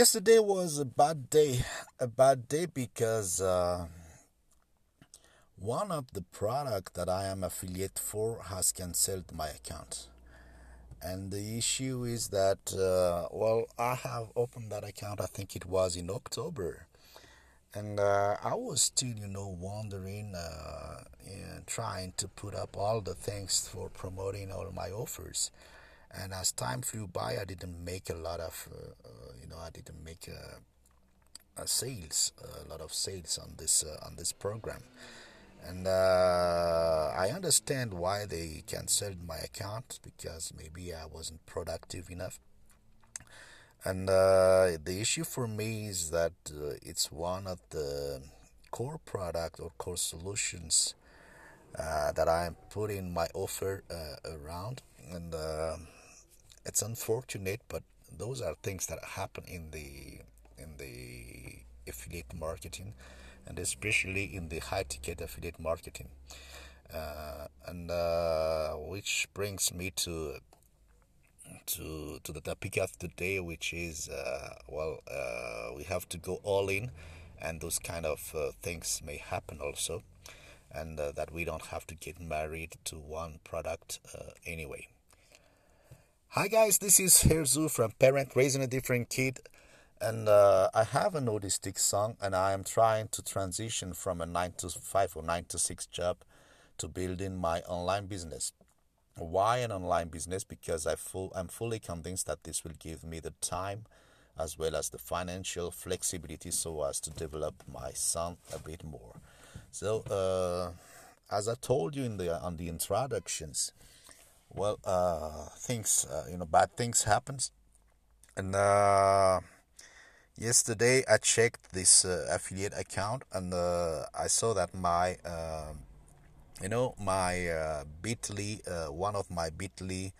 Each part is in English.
Yesterday was a bad day, a bad day because uh, one of the product that I am affiliate for has cancelled my account, and the issue is that uh, well, I have opened that account. I think it was in October, and uh, I was still, you know, wondering, uh, and trying to put up all the things for promoting all my offers and as time flew by i didn't make a lot of uh, uh, you know i didn't make a, a sales a lot of sales on this uh, on this program. And uh, i understand why they canceled my account because maybe i wasn't productive enough. And uh, the issue for me is that uh, it's one of the core product or core solutions that i'm putting my offer around. And it's unfortunate, but those are things that happen in the in the affiliate marketing, and especially in the high ticket affiliate marketing. Uh, and uh, which brings me to to to the topic of the day, which is uh, well, uh, we have to go all in, and those kind of uh, things may happen also, and uh, that we don't have to get married to one product anyway. Hi guys, this is Herzu from Parent Raising a Different Kid, and uh, I have an autistic son, and I am trying to transition from a nine to five or nine to six job to building my online business. Why an online business? Because I full I'm fully convinced that this will give me the time as well as the financial flexibility so as to develop my son a bit more. So, uh, as I told you in the on the introductions well, uh, things, uh, you know, bad things happens. And uh, yesterday I checked this uh, affiliate account and uh, I saw that my, um, you know, my uh, Bitly, uh, one of my Bitly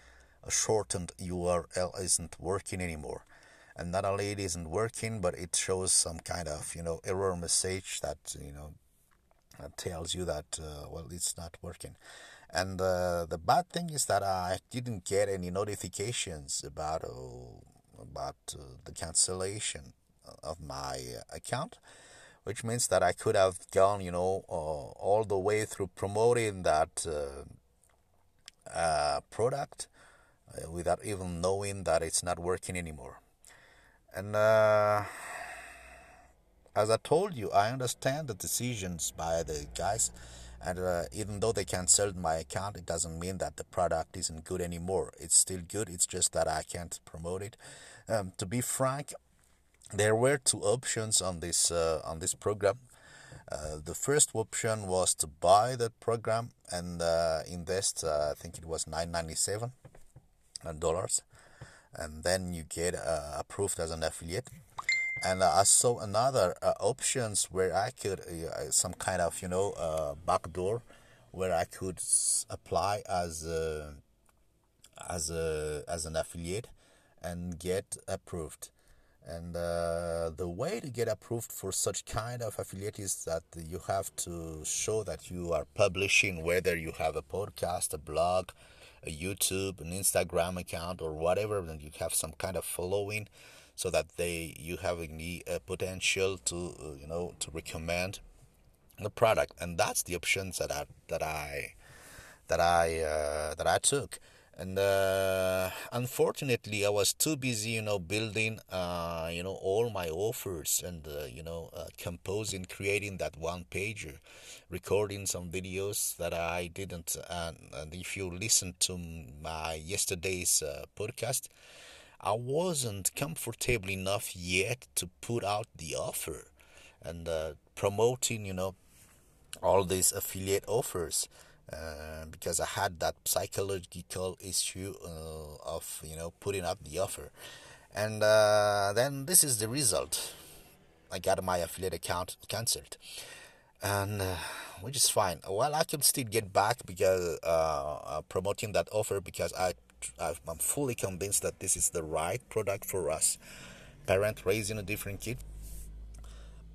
shortened URL isn't working anymore. And not only it isn't working, but it shows some kind of, you know, error message that, you know, tells you that, well, it's not working. And uh, the bad thing is that I didn't get any notifications about uh, about uh, the cancellation of my account, which means that I could have gone, you know, uh, all the way through promoting that uh, uh, product without even knowing that it's not working anymore. And as I told you, I understand the decisions by the guys and uh, even though they canceled my account it doesn't mean that the product isn't good anymore. It's still good it's just that i can't promote it. Um, to be frank there were two options on this uh, on this program. Uh, the first option was to buy the program and uh, invest uh, i think it was 997 dollars and then you get uh, approved as an affiliate and uh, I saw another uh, options where I could uh, some kind of you know backdoor where I could apply as a, as a as an affiliate and get approved. And uh, the way to get approved for such kind of affiliate is that you have to show that you are publishing, whether you have a podcast, a blog, a YouTube, an Instagram account, or whatever, and you have some kind of following so that they you have the potential to uh, you know to recommend the product. And that's the options that I that I that I uh, that I took. And uh, unfortunately I was too busy you know building uh, you know all my offers and uh, you know uh, composing creating that one pager recording some videos that I didn't and, and if you listen to my yesterday's uh, podcast I wasn't comfortable enough yet to put out the offer and uh, promoting, you know, all these affiliate offers. Uh, because I had that psychological issue uh, of you know putting up the offer, and uh, then this is the result. I got my affiliate account cancelled, and uh, which is fine. Well, I can still get back because uh, promoting that offer because I I'm fully convinced that this is the right product for us. Parent raising a different kid.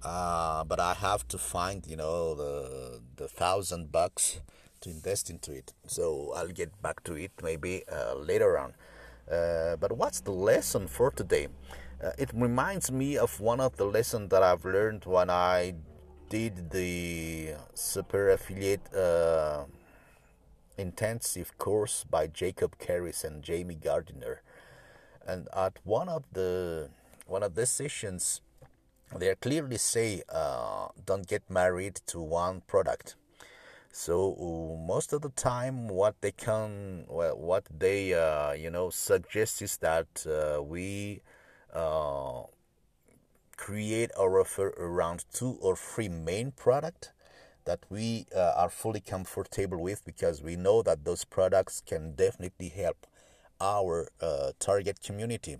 Uh, but I have to find, you know, the the thousand bucks to invest into it. So I'll get back to it maybe uh, later on. Uh, but what's the lesson for today? Uh, it reminds me of one of the lessons that I've learned when I did the super affiliate uh, intensive course by Jacob Caris and Jamie Garside. And at one of the one of the sessions, they clearly say, uh, "Don't get married to one product." So uh, most of the time, what they can, well, what they uh, you know suggest is that uh, we uh, create or offer around two or three main product that we uh, are fully comfortable with because we know that those products can definitely help our uh, target community.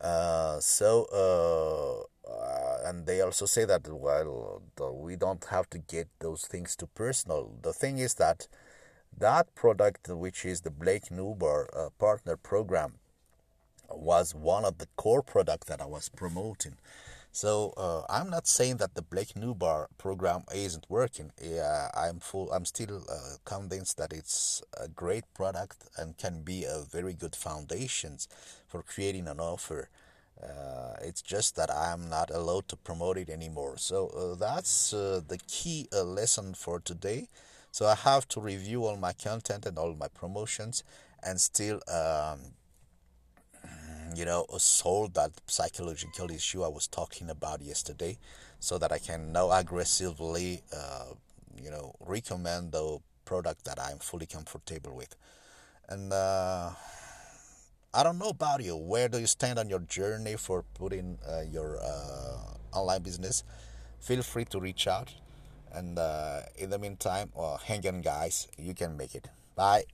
Uh, so, uh, and they also say that well, we don't have to get those things too personal. The thing is that that product, which is the Blake Nubar uh, partner program, was one of the core products that I was promoting. So uh, I'm not saying that the Blake Nubar program isn't working. Yeah, I'm full. I'm still uh, convinced that it's a great product and can be a very good foundations for creating an offer. Uh, it's just that I'm not allowed to promote it anymore. So uh, that's uh, the key uh, lesson for today. So I have to review all my content and all my promotions and still. Um, you know, solve that psychological issue I was talking about yesterday so that I can now aggressively, uh, you know, recommend the product that I'm fully comfortable with. And uh, I don't know about you. Where do you stand on your journey for putting uh, your uh, online business? Feel free to reach out. And uh, in the meantime, well, hang on, guys. You can make it. Bye.